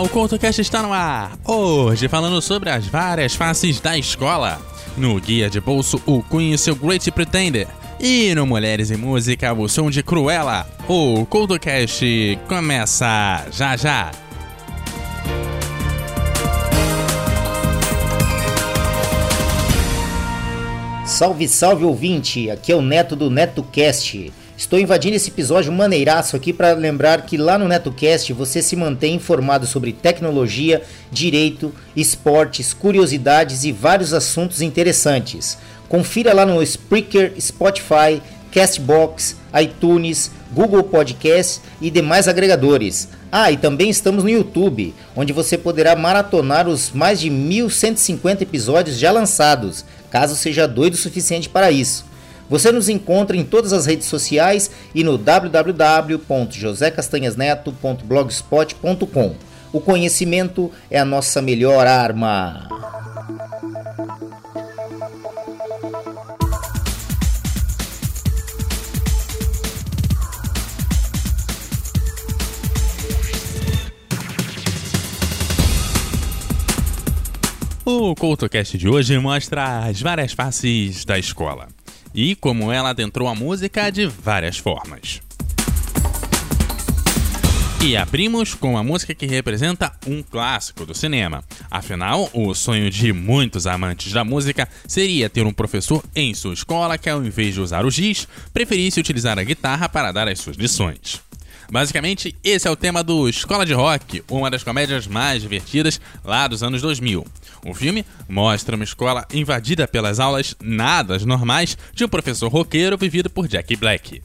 O CoutoCast está no ar! Hoje falando sobre as várias faces da escola. No Guia de Bolso, o Queen e seu Great Pretender. E no Mulheres e Música, o som de Cruella. O CoutoCast começa já já! Salve, salve ouvinte! Aqui é o Neto do NetoCast. Estou invadindo esse episódio maneiraço aqui para lembrar que lá no NetoCast você se mantém informado sobre tecnologia, direito, esportes, curiosidades e vários assuntos interessantes. Confira lá no Spreaker, Spotify, Castbox, iTunes, Google Podcast e demais agregadores. Ah, e também estamos no YouTube, onde você poderá maratonar os mais de 1150 episódios já lançados caso seja doido o suficiente para isso. Você nos encontra em todas as redes sociais e no www.josecastanhasneto.blogspot.com. O conhecimento é a nossa melhor arma. O CoutoCast de hoje mostra as várias faces da escola e como ela adentrou a música de várias formas. E abrimos com uma música que representa um clássico do cinema. Afinal, o sonho de muitos amantes da música seria ter um professor em sua escola que, ao invés de usar o giz, preferisse utilizar a guitarra para dar as suas lições. Basicamente, esse é o tema do Escola de Rock, uma das comédias mais divertidas lá dos anos 2000. O filme mostra uma escola invadida pelas aulas nada normais de um professor roqueiro vivido por Jack Black.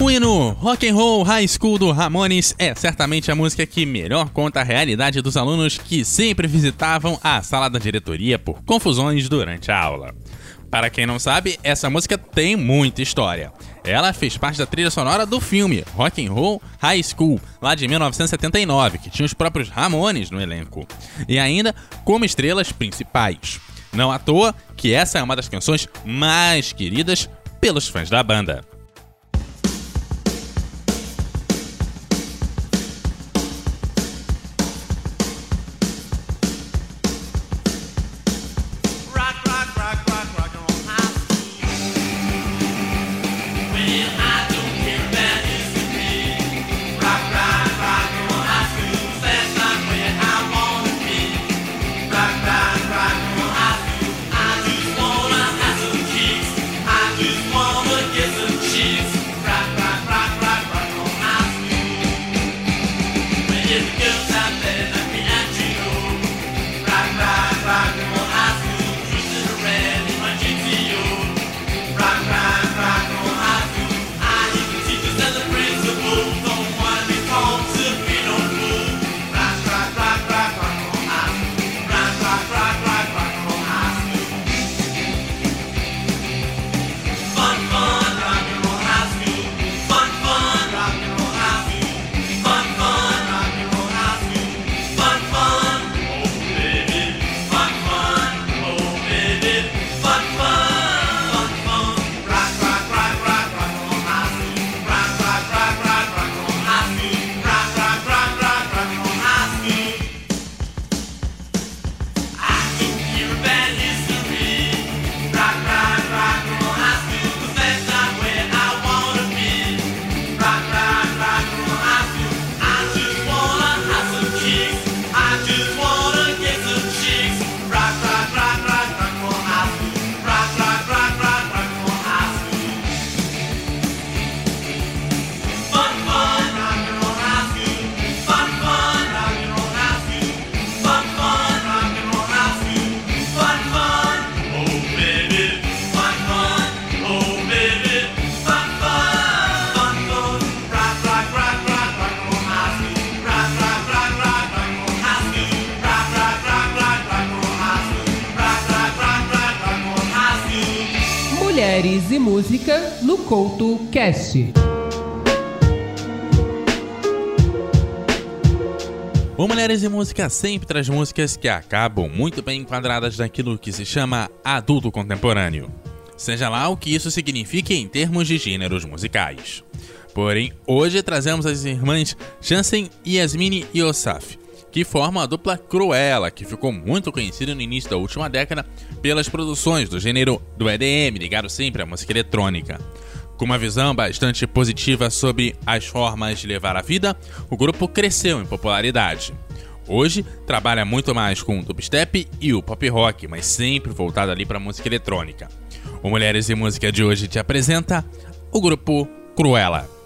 O hino Rock and Roll High School do Ramones é certamente a música que melhor conta a realidade dos alunos que sempre visitavam a sala da diretoria por confusões durante a aula. Para quem não sabe, essa música tem muita história. Ela fez parte da trilha sonora do filme Rock and Roll High School, lá de 1979, que tinha os próprios Ramones no elenco. E ainda como estrelas principais. Não à toa que essa é uma das canções mais queridas pelos fãs da banda. O Mulheres e Música sempre traz músicas que acabam muito bem enquadradas naquilo que se chama adulto contemporâneo. Seja lá o que isso signifique em termos de gêneros musicais. Porém, hoje trazemos as irmãs Jansen, Yasmine e Osaf, que formam a dupla Cruella, que ficou muito conhecida no início da última década pelas produções do gênero do EDM, ligado sempre à música eletrônica. Com uma visão bastante positiva sobre as formas de levar a vida, o grupo cresceu em popularidade. Hoje trabalha muito mais com o dubstep e o pop rock, mas sempre voltado ali para música eletrônica. O Mulheres e Música de hoje te apresenta o grupo Cruella.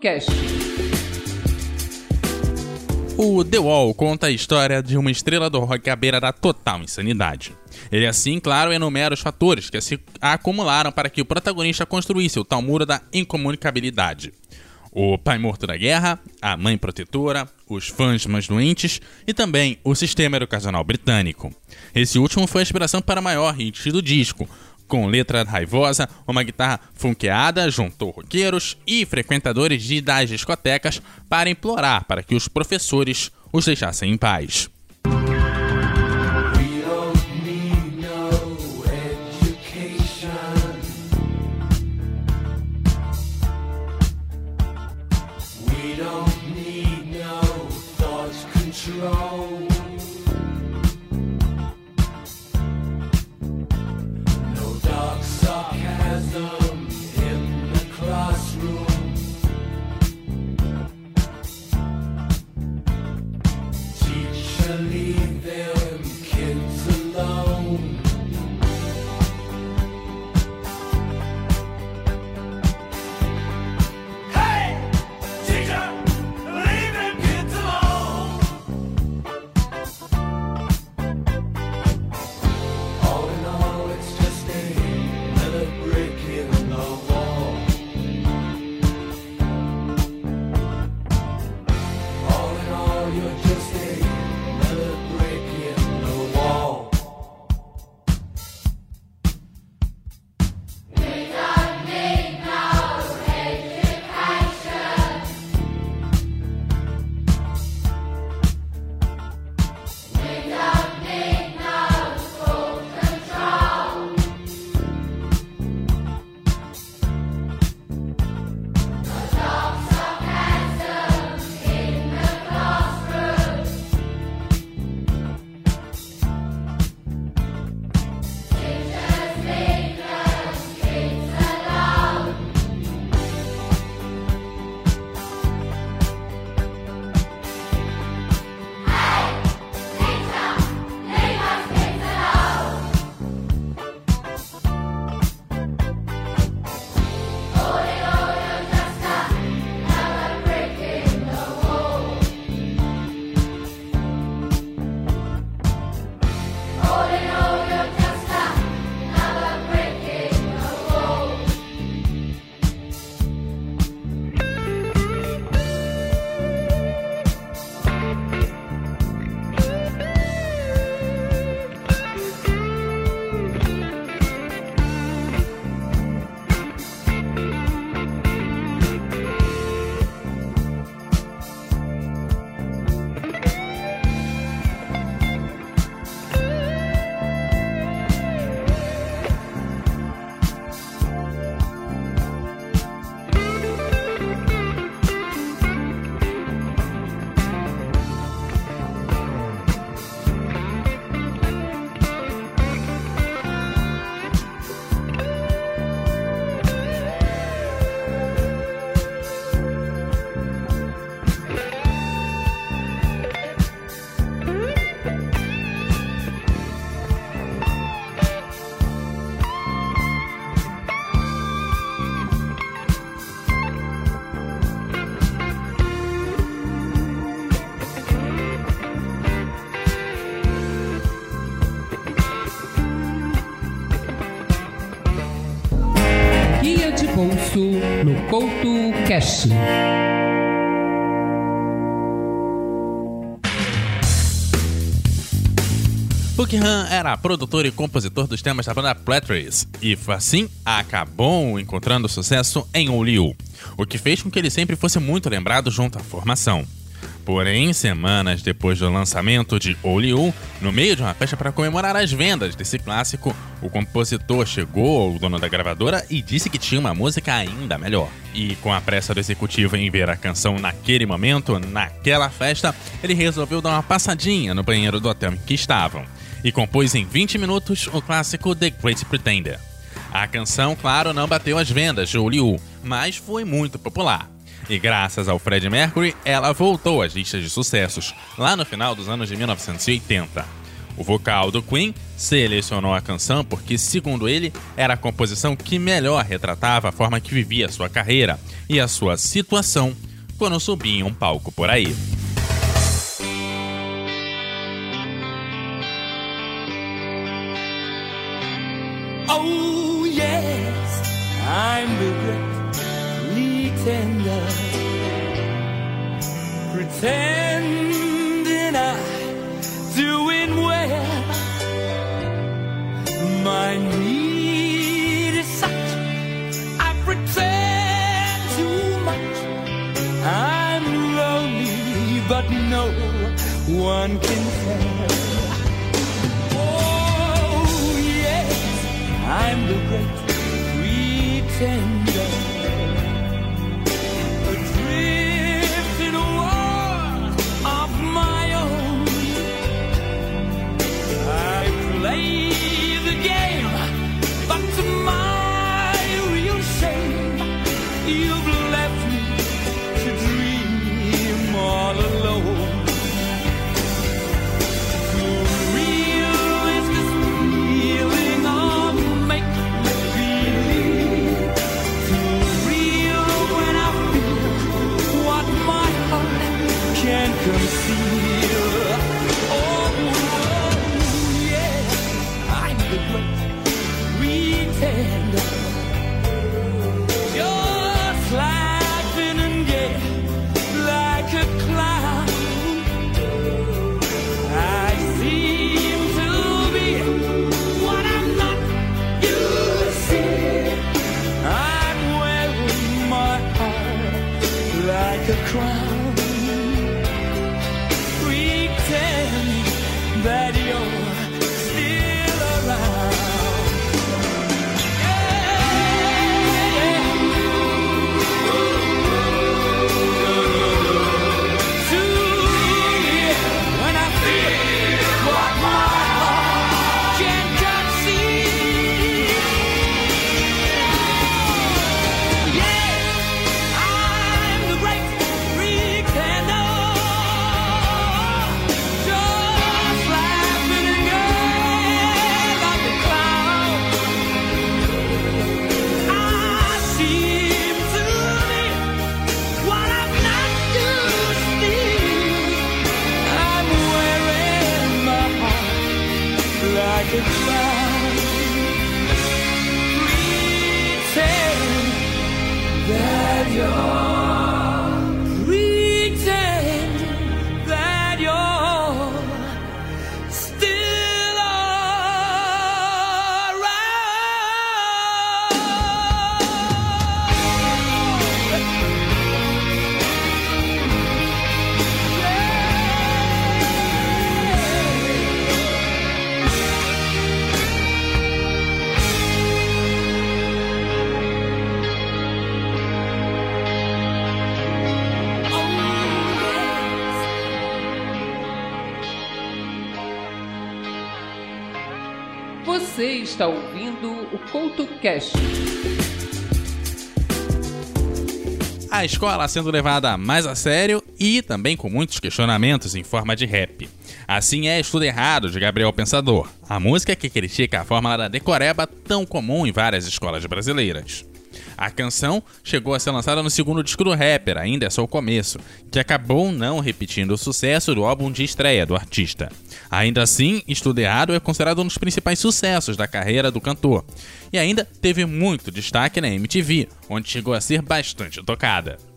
CoutoCast. O The Wall conta a história de uma estrela do rock à beira da total insanidade. Ele assim, claro, enumera os fatores que se acumularam para que o protagonista construísse o tal muro da incomunicabilidade. O pai morto da guerra, a mãe protetora, os fãs mais doentes e também o sistema educacional britânico. Esse último foi a inspiração para o maior hit do disco, com letra raivosa, uma guitarra funkeada, juntou roqueiros e frequentadores de das discotecas para implorar para que os professores os deixassem em paz. No Couto Cast. Buckingham era produtor e compositor dos temas da banda Platters, e assim acabou encontrando sucesso em Oliu, o que fez com que ele sempre fosse muito lembrado junto à formação. Porém, semanas depois do lançamento de Oliu, no meio de uma festa para comemorar as vendas desse clássico, o compositor chegou ao dono da gravadora e disse que tinha uma música ainda melhor. E com a pressa do executivo em ver a canção naquele momento, naquela festa, ele resolveu dar uma passadinha no banheiro do hotel em que estavam e compôs em 20 minutos o clássico The Great Pretender. A canção, claro, não bateu as vendas de Oliu, mas foi muito popular. E graças ao Fred Mercury, ela voltou às listas de sucessos, lá no final dos anos de 1980. O vocal do Queen selecionou a canção porque, segundo ele, era a composição que melhor retratava a forma que vivia sua carreira e a sua situação quando subia em um palco por aí. Oh, yes, pretender. Pretending I'm doing well. My need is such, I pretend too much. I'm lonely, but no one can tell. Oh, yes, I'm the great pretender. Você está ouvindo o Couto Cast. A escola sendo levada mais a sério e também com muitos questionamentos em forma de rap. Assim é Estudo Errado, de Gabriel Pensador, a música que critica a fórmula da decoreba tão comum em várias escolas brasileiras. A canção chegou a ser lançada no segundo disco do rapper, ainda é só o começo, que acabou não repetindo o sucesso do álbum de estreia do artista. Ainda assim, Estudo é considerado um dos principais sucessos da carreira do cantor, e ainda teve muito destaque na MTV, onde chegou a ser bastante tocada.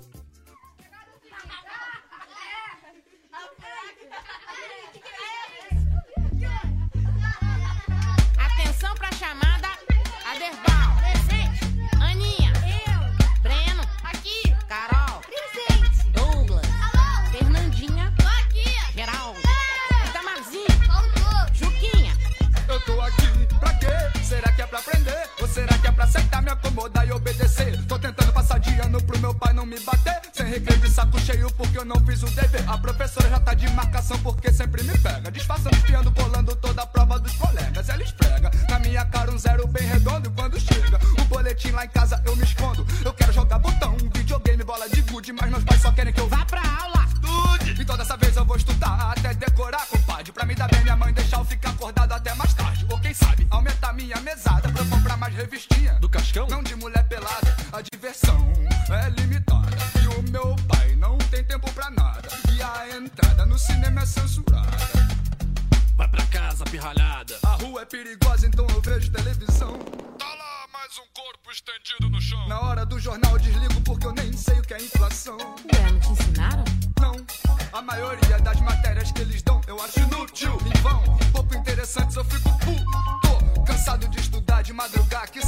educação. Ué, não te ensinaram? Não. A maioria das matérias que eles dão eu acho inútil, em vão. Pouco interessante, eu fico puto. Cansado de estudar, de madrugar, que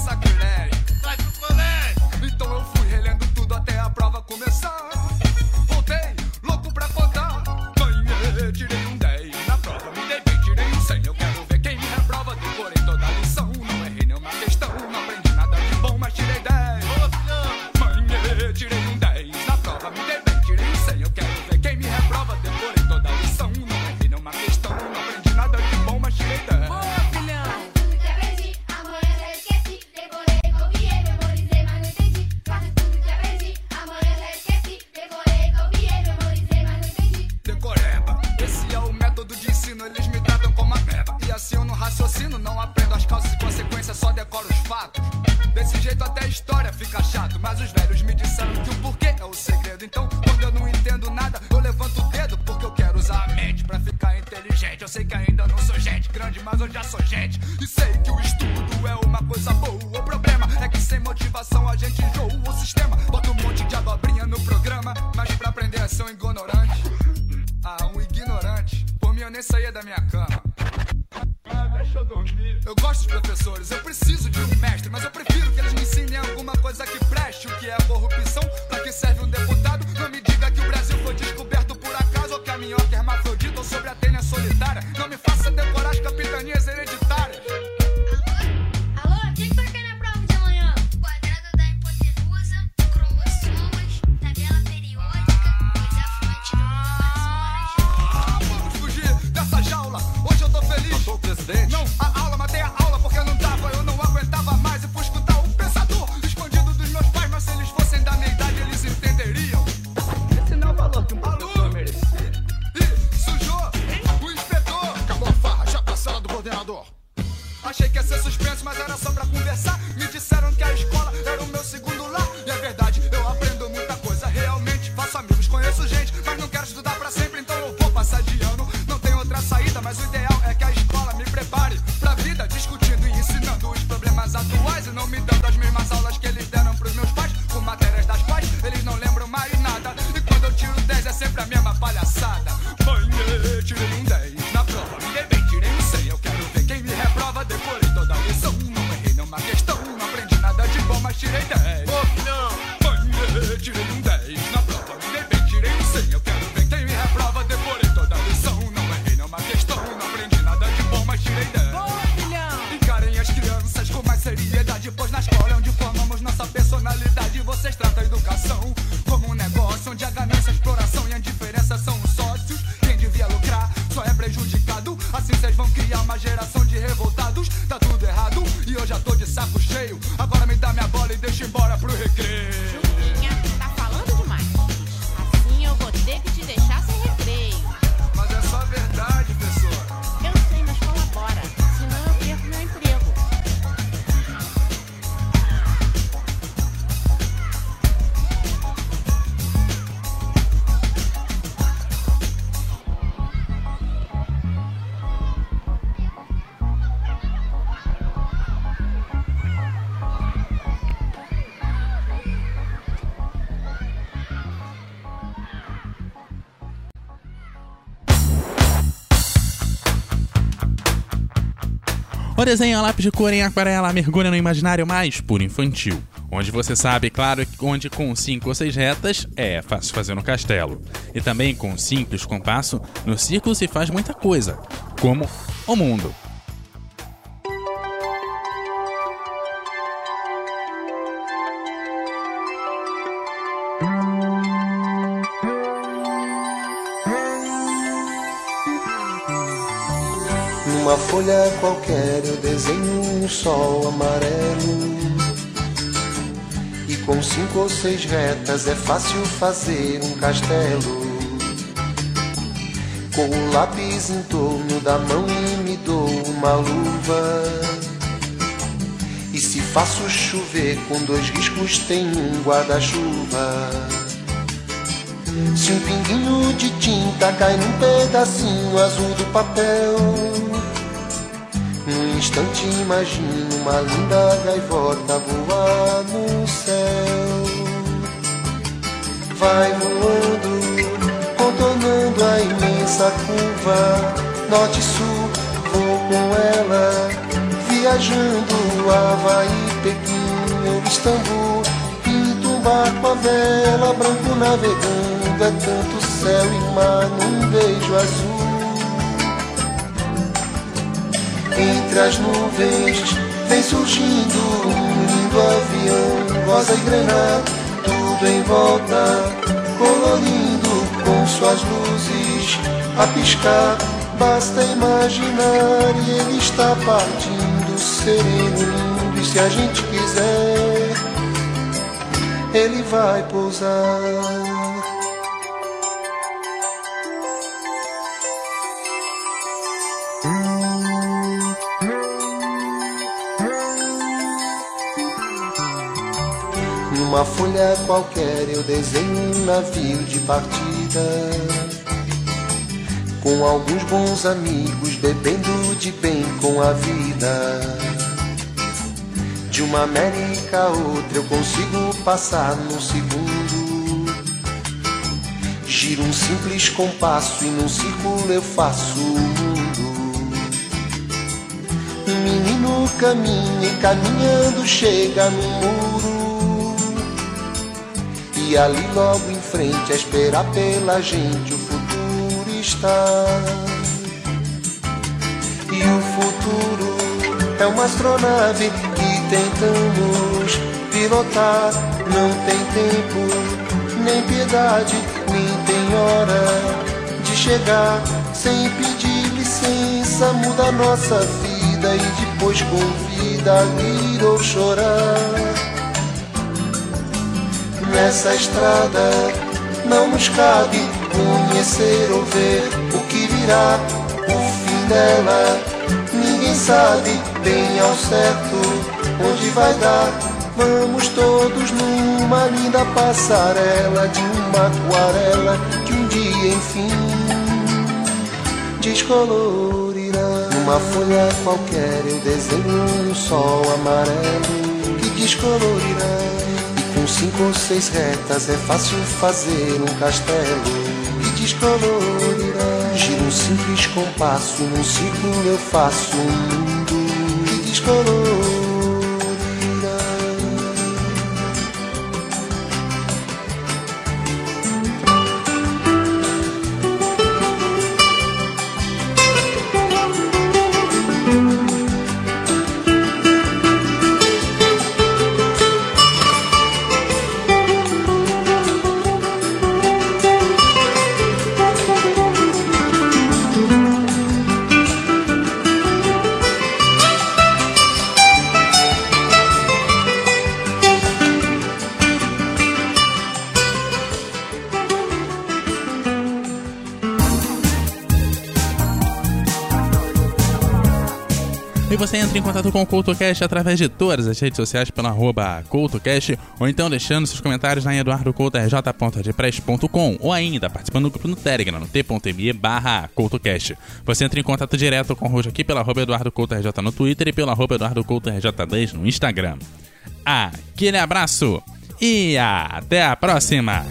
O desenho a lápis de cor em aquarela mergulha no imaginário mais puro infantil, onde você sabe, claro, onde com cinco ou seis retas é fácil fazer um castelo. E também com um simples compasso, no círculo se faz muita coisa, como o mundo. Folha qualquer eu desenho um sol amarelo. E com cinco ou seis retas é fácil fazer um castelo. Com o lápis em torno da mão e me dou uma luva. E se faço chover com dois riscos tem um guarda-chuva. Se um pinguinho de tinta cai num pedacinho azul do papel, instante imagino uma linda gaivota voar no céu. Vai voando, contornando a imensa curva, norte e sul, vou com ela, viajando Havaí, Pequim ou Istambul. Pinto um barco a vela, branco navegando, é tanto céu e mar num beijo azul. Entre as nuvens vem surgindo um lindo avião, rosa e granada, tudo em volta, colorindo com suas luzes a piscar. Basta imaginar e ele está partindo, sereno, lindo, e se a gente quiser, ele vai pousar. Numa folha qualquer eu desenho um navio de partida. Com alguns bons amigos bebendo de bem com a vida. De uma América a outra eu consigo passar num segundo. Giro um simples compasso e num círculo eu faço o mundo. Menino caminha e caminhando chega no muro E ali logo em frente a esperar pela gente o futuro está. E o futuro é uma astronave que tentamos pilotar. Não tem tempo, nem piedade, nem tem hora de chegar. Sem pedir licença muda a nossa vida e depois convida a rir ou chorar. Nessa estrada não nos cabe conhecer ou ver o que virá, o fim dela. Ninguém sabe bem ao certo onde vai dar. Vamos todos numa linda passarela de uma aquarela que um dia enfim descolorirá. Numa folha qualquer eu desenho um sol amarelo que descolorirá. Com cinco ou seis retas é fácil fazer um castelo que descolorirá. Giro um simples compasso, num círculo eu faço um mundo que descolorirá. Você entra em contato com o CoutoCast através de todas as redes sociais pelo arroba CoutoCast ou então deixando seus comentários lá em eduardocoutorj.depress.com ou ainda participando do grupo no Telegram no t.me barra CoutoCast. Você entra em contato direto com o Rojo aqui pelo arroba EduardoCoutoRJ no Twitter e pelo arroba EduardoCoutoRJ10 no Instagram. Aquele abraço e até a próxima!